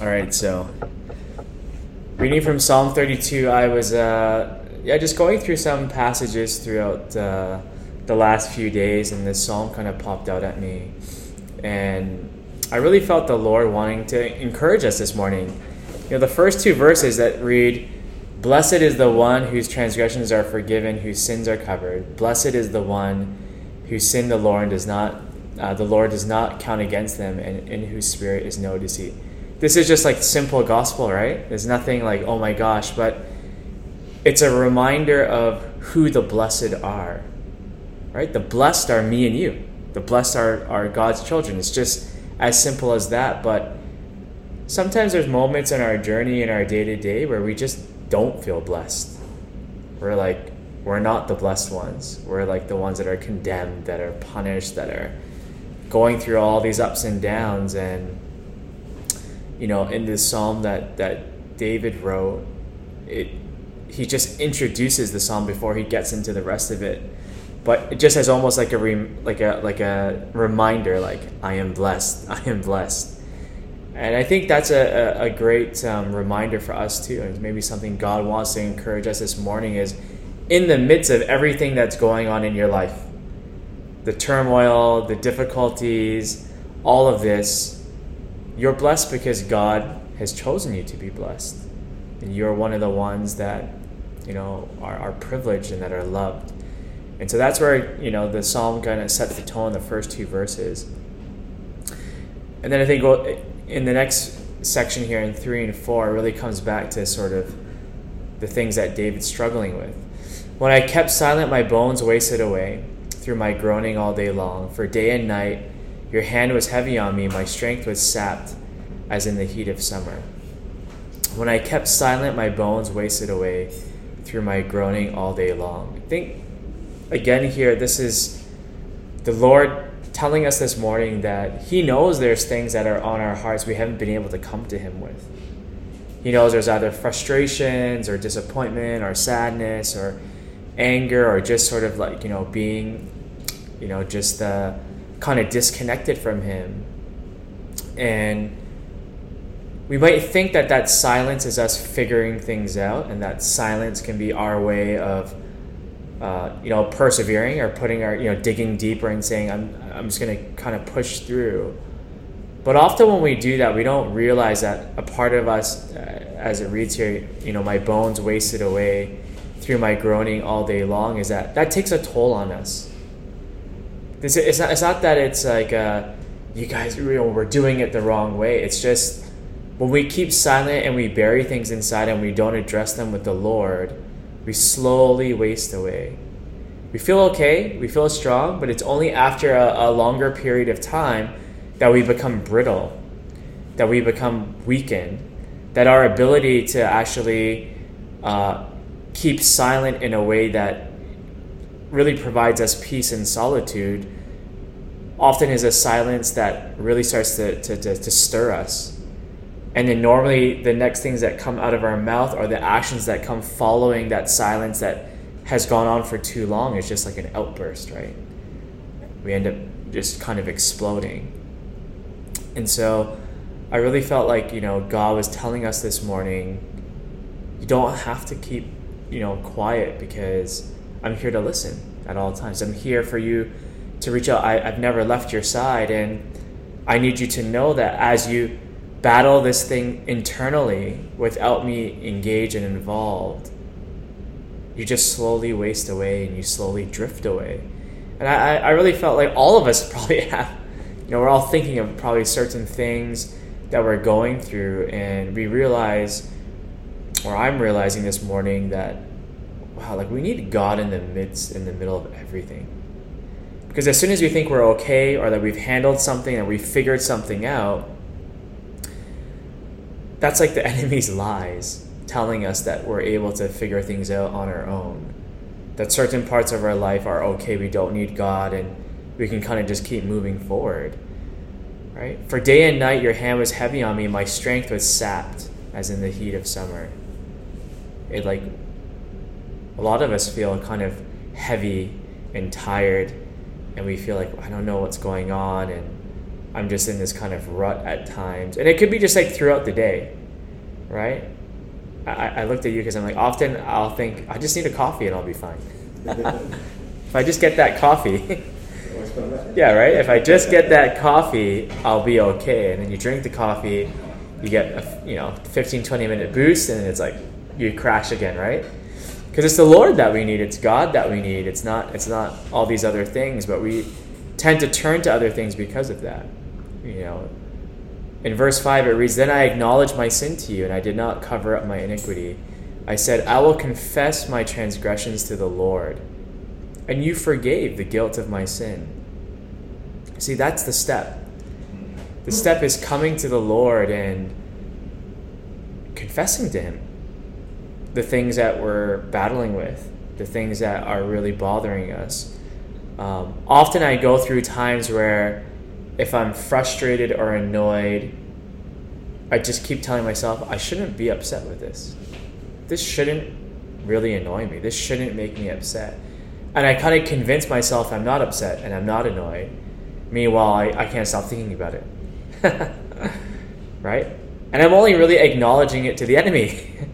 All right, so reading from Psalm 32, I was uh, yeah just going through some passages throughout uh, the last few days, and this psalm kind of popped out at me, and I really felt the Lord wanting to encourage us this morning. You know, the first two verses that read, "Blessed is the one whose transgressions are forgiven, whose sins are covered. Blessed is the one whose sin the Lord does not." Uh, the Lord does not count against them, and in whose spirit is no deceit this is just like simple gospel, right? There's nothing like, oh my gosh, but it's a reminder of who the blessed are, right? The blessed are me and you. The blessed are, are God's children. It's just as simple as that. But sometimes there's moments in our journey, in our day to day, where we just don't feel blessed. We're like, we're not the blessed ones. We're like the ones that are condemned, that are punished, that are going through all these ups and downs. And you know, in this psalm that that David wrote, it he just introduces the psalm before he gets into the rest of it. But it just as almost like a like a like a reminder, like I am blessed, I am blessed, and I think that's a, a, a great um, reminder for us too. And maybe something God wants to encourage us this morning is, in the midst of everything that's going on in your life, the turmoil, the difficulties, all of this, you're blessed because God has chosen you to be blessed. And you're one of the ones that, you know, are, are privileged and that are loved. And so that's where, you know, the psalm kind of sets the tone, the first two verses. And then I think in the next section here in three and four, it really comes back to sort of the things that David's struggling with. When I kept silent, my bones wasted away through my groaning all day long. For day and night, your hand was heavy on me, my strength was sapped as in the heat of summer. When I kept silent, my bones wasted away through my groaning all day long. I think, again, here, this is the Lord telling us this morning that He knows there's things that are on our hearts we haven't been able to come to Him with. He knows there's either frustrations or disappointment or sadness or anger or just sort of like, you know, being, you know, just uh, kind of disconnected from Him. And we might think that that silence is us figuring things out, and that silence can be our way of, uh, you know, persevering or putting our, you know, digging deeper and saying, I'm, I'm just going to kind of push through. But often when we do that, we don't realize that a part of us, uh, as it reads here, you know, my bones wasted away through my groaning all day long, is that that takes a toll on us it's, it's not. It's not that it's like uh, you guys. You know, we're doing it the wrong way. It's just when we keep silent and we bury things inside and we don't address them with the Lord, we slowly waste away. We feel okay, we feel strong, but it's only after a, a longer period of time that we become brittle, that we become weakened, that our ability to actually uh, keep silent in a way that really provides us peace and solitude often is a silence that really starts to, to, to, to, stir us. And then normally the next things that come out of our mouth are the actions that come following that silence that has gone on for too long. It's just like an outburst, right? We end up just kind of exploding. And so I really felt like, you know, God was telling us this morning, you don't have to keep, you know, quiet because I'm here to listen at all times. I'm here for you to reach out. I, I've never left your side, and I need you to know that as you battle this thing internally without me engaged and involved, you just slowly waste away and you slowly drift away. And I, I really felt like all of us probably have, you know, we're all thinking of probably certain things that we're going through, and we realize, or I'm realizing this morning that wow, like we need God in the midst, in the middle of everything. Because as soon as we think we're okay or that we've handled something and we've figured something out, that's like the enemy's lies telling us that we're able to figure things out on our own. That certain parts of our life are okay, we don't need God, and we can kind of just keep moving forward. Right? For day and night your hand was heavy on me, my strength was sapped as in the heat of summer. It like a lot of us feel kind of heavy and tired and we feel like I don't know what's going on and I'm just in this kind of rut at times. And it could be just like throughout the day, right? I, I looked at you because I'm like, often I'll think, I just need a coffee and I'll be fine. if I just get that coffee, yeah, right? If I just get that coffee, I'll be okay. And then you drink the coffee, you get a you know 15, 20 minute boost, and it's like you crash again, right? Because it's the Lord that we need, it's God that we need. It's not it's not all these other things, but we tend to turn to other things because of that. You know, in verse 5 it reads, Then I acknowledged my sin to you, and I did not cover up my iniquity. I said, I will confess my transgressions to the Lord, and you forgave the guilt of my sin. See, that's the step. The step is coming to the Lord and confessing to Him the things that we're battling with, the things that are really bothering us. Um, often I go through times where if I'm frustrated or annoyed, I just keep telling myself, I shouldn't be upset with this. This shouldn't really annoy me. This shouldn't make me upset. And I kind of convince myself I'm not upset and I'm not annoyed. Meanwhile, I, I can't stop thinking about it. right? And I'm only really acknowledging it to the enemy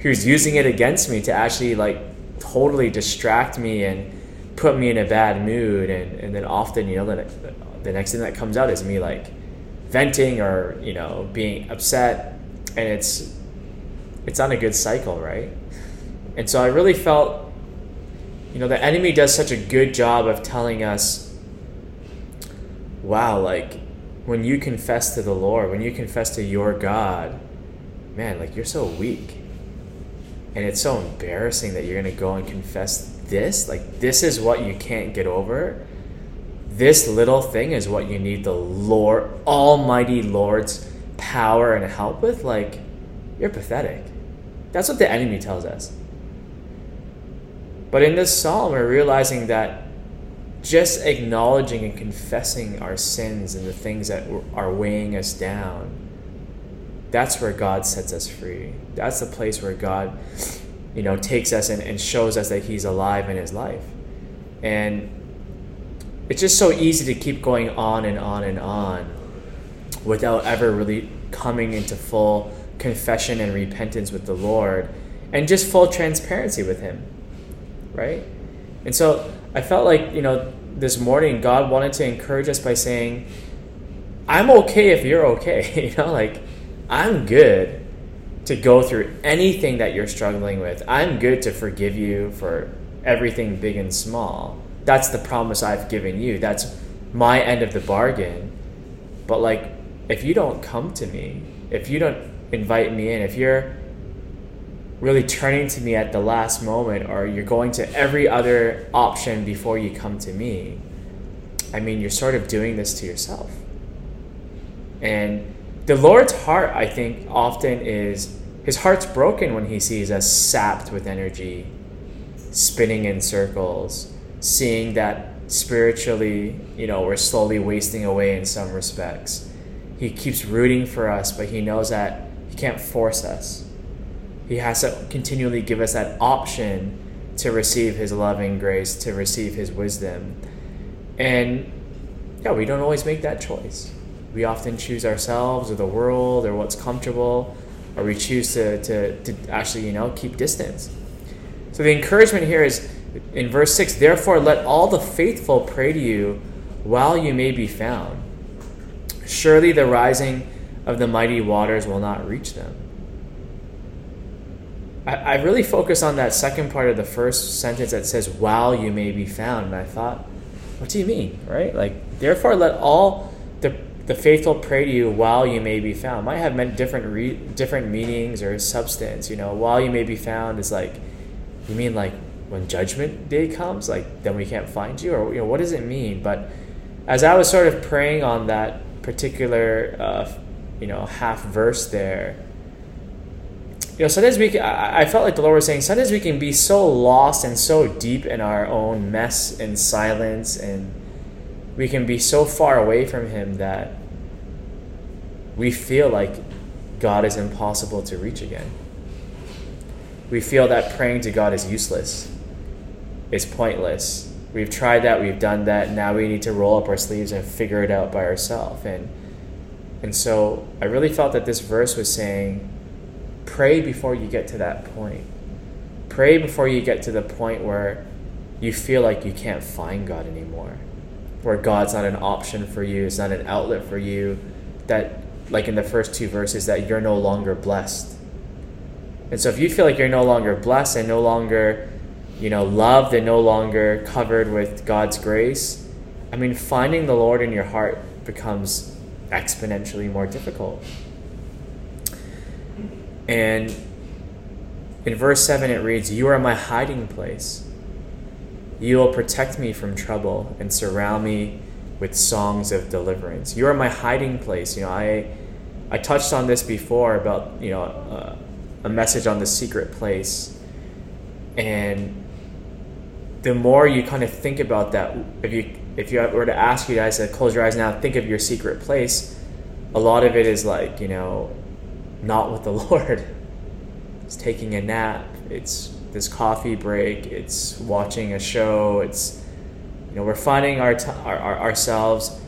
who's using it against me to actually like totally distract me and put me in a bad mood. And, and then often, you know, the, the next thing that comes out is me like venting or, you know, being upset. And it's, it's on a good cycle, right? And so I really felt, you know, the enemy does such a good job of telling us wow, like when you confess to the Lord, when you confess to your God, man, like you're so weak. And it's so embarrassing that you're to go and confess this. Like, this is what you can't get over. This little thing is what you need the Lord, Almighty Lord's power and help with. Like, you're pathetic. That's what the enemy tells us. But in this psalm, we're realizing that just acknowledging and confessing our sins and the things that are weighing us down, that's where God sets us free. That's the place where God, you know, takes us and, and shows us that He's alive in His life. And it's just so easy to keep going on and on and on without ever really coming into full confession and repentance with the Lord and just full transparency with Him, right? And so I felt like, you know, this morning God wanted to encourage us by saying, I'm okay if you're okay. you know, like I'm good to go through anything that you're struggling with. I'm good to forgive you for everything big and small. That's the promise I've given you. That's my end of the bargain. But like if you don't come to me, if you don't invite me in, if you're really turning to me at the last moment or you're going to every other option before you come to me, I mean, you're sort of doing this to yourself. And the Lord's heart, I think, often is his heart's broken when he sees us sapped with energy, spinning in circles, seeing that spiritually, you know, we're slowly wasting away in some respects. He keeps rooting for us, but he knows that he can't force us he has to continually give us that option to receive His loving grace, to receive His wisdom. And yeah, we don't always make that choice. We often choose ourselves or the world or what's comfortable, or we choose to, to, to actually, you know, keep distance. So the encouragement here is in verse 6 Therefore, let all the faithful pray to you while you may be found. Surely the rising of the mighty waters will not reach them. I, I really focus on that second part of the first sentence that says, while you may be found. And I thought, what do you mean, right? Like, therefore, let all the, faithful pray to you while you may be found. Might have meant different re, different meanings or substance. You know, while you may be found is like, you mean like when judgment day comes, like then we can't find you, or you know, what does it mean? But as I was sort of praying on that particular, uh, you know, half verse there, you know, sometimes we, can, I felt like the Lord was saying, sometimes we can be so lost and so deep in our own mess and silence, and we can be so far away from Him that we feel like God is impossible to reach again. We feel that praying to God is useless, is pointless, we've tried that, we've done that. Now we need to roll up our sleeves and figure it out by ourselves. And and so I really felt that this verse was saying, pray before you get to that point. Pray before you get to the point where you feel like you can't find God anymore, where God's not an option for you, it's not an outlet for you, that, like in the first two verses, that you're no longer blessed. And so if you feel like you're no longer blessed and no longer, you know, loved and no longer covered with God's grace, I mean, finding the Lord in your heart becomes exponentially more difficult. And in verse 7, it reads, You are my hiding place. You will protect me from trouble and surround me with songs of deliverance. You are my hiding place. You know, I, I touched on this before about, you know, uh, a message on the secret place. And the more you kind of think about that, if you if you were to ask you guys to close your eyes now, think of your secret place, a lot of it is like, you know, not with the Lord. It's taking a nap, it's this coffee break, it's watching a show, it's, you know, we're finding our, t- our, our ourselves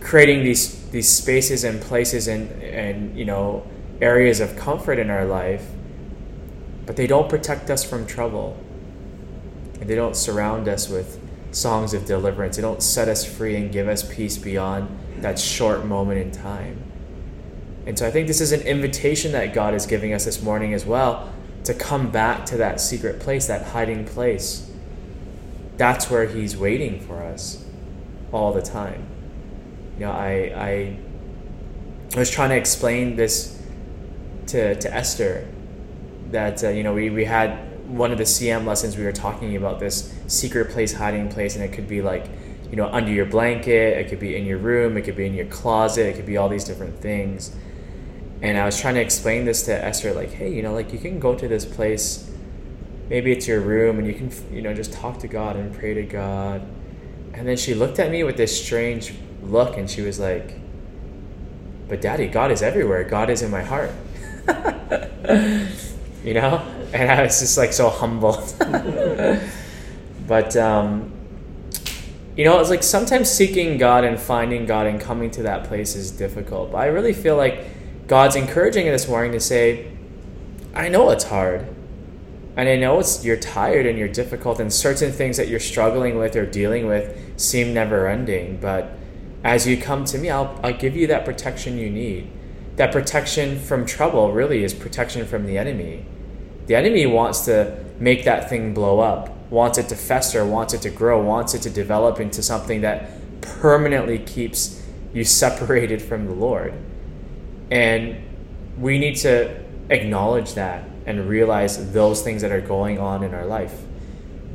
creating these, these spaces and places and, and, you know, areas of comfort in our life, but they don't protect us from trouble. And they don't surround us with songs of deliverance. They don't set us free and give us peace beyond that short moment in time. And so I think this is an invitation that God is giving us this morning as well to come back to that secret place, that hiding place. That's where He's waiting for us all the time. You know, I, I, was trying to explain this to, to Esther that, uh, you know, we, we had one of the CM lessons we were talking about this secret place, hiding place, and it could be like, you know, under your blanket, it could be in your room, it could be in your closet, it could be all these different things. And I was trying to explain this to Esther, like, hey, you know, like you can go to this place, maybe it's your room, and you can, you know, just talk to God and pray to God. And then she looked at me with this strange look, and she was like, but daddy, God is everywhere. God is in my heart. you know? and I was just like so humbled. but um, you know, it's like sometimes seeking God and finding God and coming to that place is difficult. But I really feel like God's encouraging this morning to say, I know it's hard. And I know it's you're tired and you're difficult and certain things that you're struggling with or dealing with seem never ending, but as you come to me, I'll, I'll give you that protection you need. That protection from trouble really is protection from the enemy. The enemy wants to make that thing blow up, wants it to fester, wants it to grow, wants it to develop into something that permanently keeps you separated from the Lord. And we need to acknowledge that and realize those things that are going on in our life.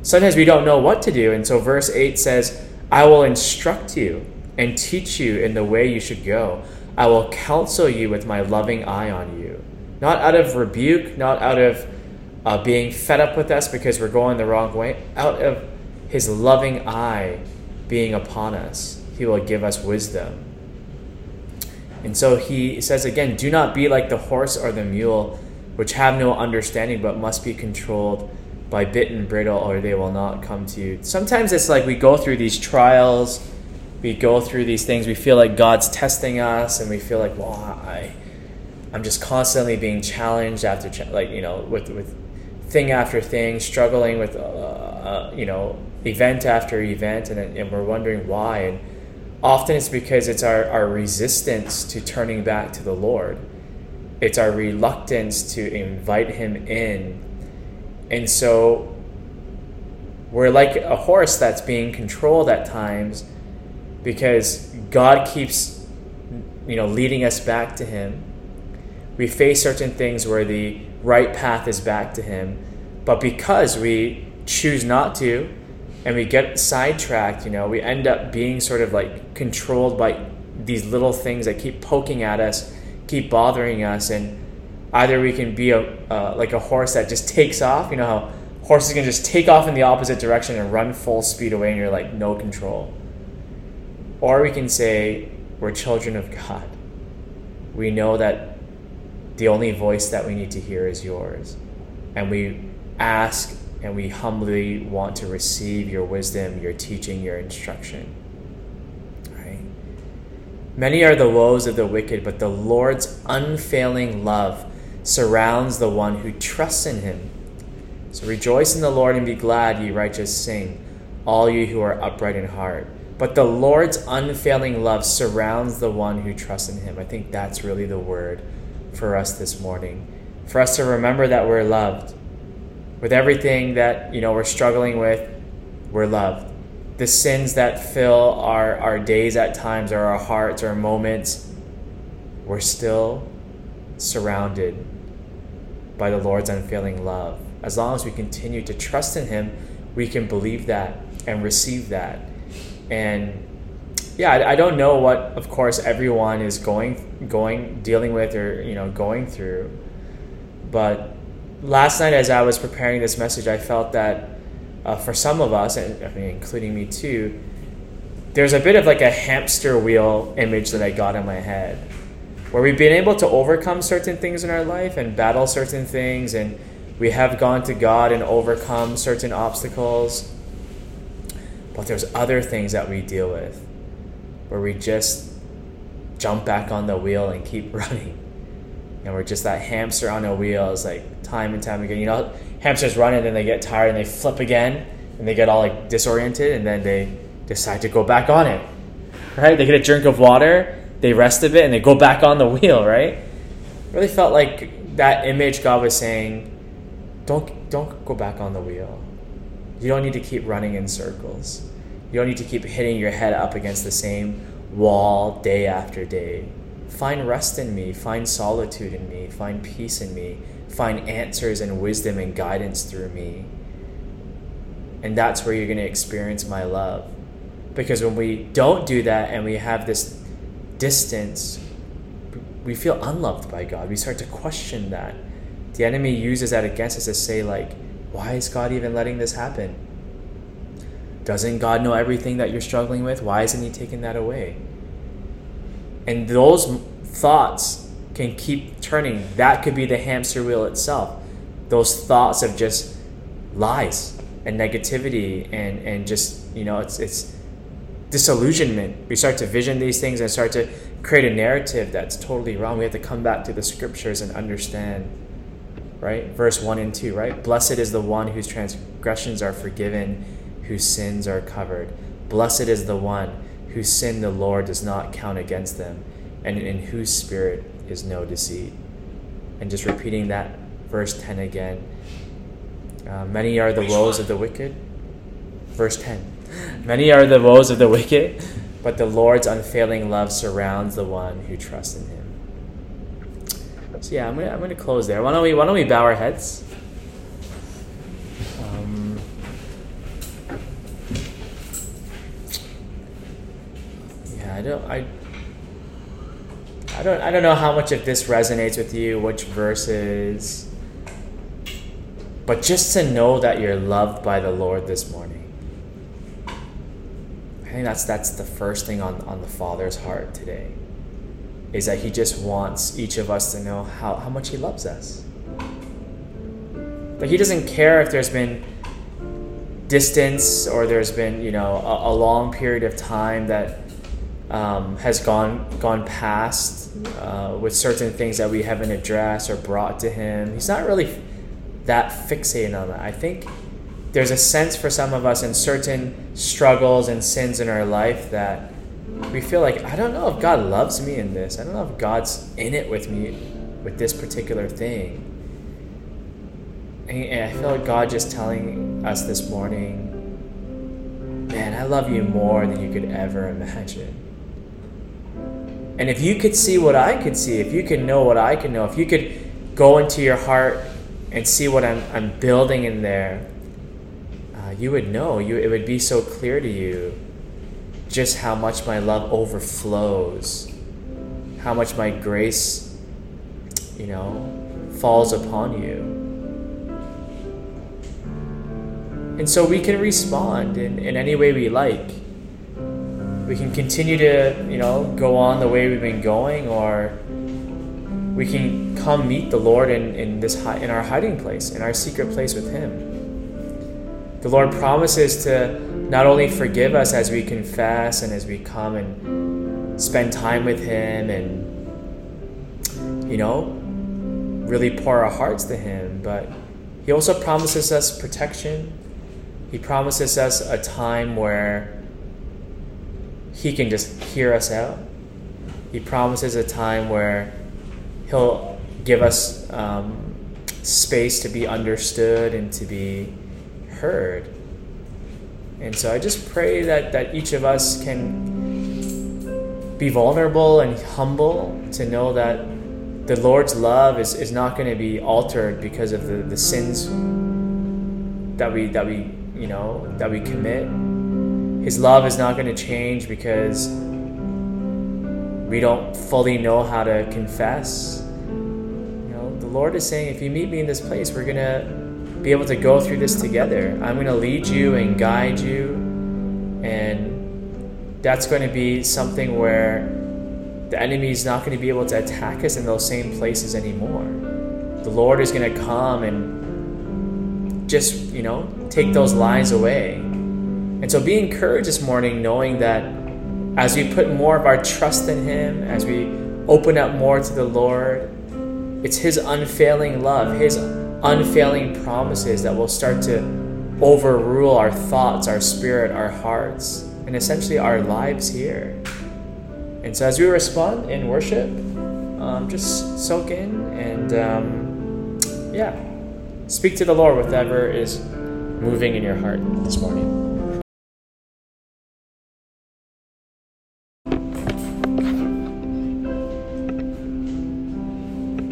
Sometimes we don't know what to do, and so verse 8 says, I will instruct you and teach you in the way you should go. I will counsel you with my loving eye on you. Not out of rebuke, not out of uh, being fed up with us because we're going the wrong way, out of his loving eye being upon us, he will give us wisdom. And so he says again, Do not be like the horse or the mule, which have no understanding but must be controlled by bit and bridle, or they will not come to you. Sometimes it's like we go through these trials, we go through these things, we feel like God's testing us, and we feel like, well, I, I'm just constantly being challenged after, like, you know, with, with thing after thing, struggling with, uh, uh, you know, event after event, and, and we're wondering why. And often it's because it's our, our resistance to turning back to the Lord, it's our reluctance to invite Him in. And so we're like a horse that's being controlled at times because God keeps, you know, leading us back to Him. We face certain things where the right path is back to Him. But because we choose not to and we get sidetracked, you know, we end up being sort of like controlled by these little things that keep poking at us, keep bothering us. And either we can be a, uh, like a horse that just takes off, you know how horses can just take off in the opposite direction and run full speed away and you're like no control. Or we can say, we're children of God. We know that the only voice that we need to hear is yours. And we ask and we humbly want to receive your wisdom, your teaching, your instruction. Right? Many are the woes of the wicked, but the Lord's unfailing love surrounds the one who trusts in him. So rejoice in the Lord and be glad, ye righteous, sing, all you who are upright in heart. But the Lord's unfailing love surrounds the one who trusts in him. I think that's really the word for us this morning. For us to remember that we're loved. With everything that, you know, we're struggling with, we're loved. The sins that fill our, our days at times or our hearts or moments, we're still surrounded by the Lord's unfailing love. As long as we continue to trust in Him, we can believe that and receive that. And yeah, I, I don't know what, of course, everyone is going, going, dealing with, or you know, going through. But last night, as I was preparing this message, I felt that uh, for some of us, and I mean, including me too, there's a bit of like a hamster wheel image that I got in my head where we've been able to overcome certain things in our life and battle certain things, and we have gone to God and overcome certain obstacles. But there's other things that we deal with where we just jump back on the wheel and keep running. And we're just that hamster on a wheel is like time and time again. You know, hamsters run and then they get tired and they flip again and they get all like disoriented and then they decide to go back on it. Right? They get a drink of water they rest a bit and they go back on the wheel, right? Really felt like that image God was saying, don't don't go back on the wheel. You don't need to keep running in circles. You don't need to keep hitting your head up against the same wall day after day. Find rest in me, find solitude in me, find peace in me, find answers and wisdom and guidance through me. And that's where you're going to experience my love. Because when we don't do that and we have this distance, we feel unloved by God. We start to question that. The enemy uses that against us to say, like, why is God even letting this happen? Doesn't God know everything that you're struggling with? Why isn't He taking that away? And those thoughts can keep turning. That could be the hamster wheel itself. Those thoughts of just lies and negativity and, and just, you know, it's, it's disillusionment. We start to vision these things and start to create a narrative that's totally wrong. We have to come back to the scriptures and understand, right? Verse 1 and 2, right? Blessed is the one whose transgressions are forgiven, whose sins are covered. Blessed is the one whose sin the Lord does not count against them, and in whose spirit is no deceit. And just repeating that verse 10 again. Uh, many are the woes of the wicked. Verse 10 Many are the woes of the wicked, but the Lord's unfailing love surrounds the one who trusts in him. So yeah, I'm gonna I'm gonna close there. Why don't we why don't we bow our heads? Um, yeah, I don't I I don't I don't know how much of this resonates with you, which verses. But just to know that you're loved by the Lord this morning I think that's that's the first thing on, on the Father's heart today. Is that he just wants each of us to know how, how much he loves us. But he doesn't care if there's been distance or there's been, you know, a, a long period of time that um, has gone gone past uh, with certain things that we haven't addressed or brought to him. He's not really that fixated on that. I think there's a sense for some of us in certain struggles and sins in our life that we feel like I don't know if God loves me in this. I don't know if God's in it with me with this particular thing. And I feel like God just telling us this morning, man, I love you more than you could ever imagine. And if you could see what I could see, if you could know what I could know, if you could go into your heart and see what I'm, I'm building in there, uh, you would know. You it would be so clear to you just how much my love overflows, how much my grace, you know, falls upon you. And so we can respond in, in any way we like. We can continue to, you know, go on the way we've been going, or we can come meet the Lord in, in this in our hiding place, in our secret place with Him the Lord promises to not only forgive us as we confess and as we come and spend time with Him and, you know, really pour our hearts to Him, but He also promises us protection. He promises us a time where He can just hear us out. He promises a time where He'll give us um, space to be understood and to be heard. And so I just pray that, that each of us can be vulnerable and humble to know that the Lord's love is, is not going to be altered because of the, the sins that we that we you know that we commit. His love is not going to change because we don't fully know how to confess. You know, the Lord is saying, if you meet me in this place, we're gonna be able to go through this together. I'm going to lead you and guide you. And that's going to be something where the enemy is not going to be able to attack us in those same places anymore. The Lord is going to come and just, you know, take those lies away. And so be encouraged this morning knowing that as we put more of our trust in Him, as we open up more to the Lord, it's His unfailing love, His unfailing promises that will start to overrule our thoughts, our spirit, our hearts, and essentially our lives here. And so, as we respond in worship, um, just soak in and, um, yeah, speak to the Lord, whatever is moving in your heart this morning.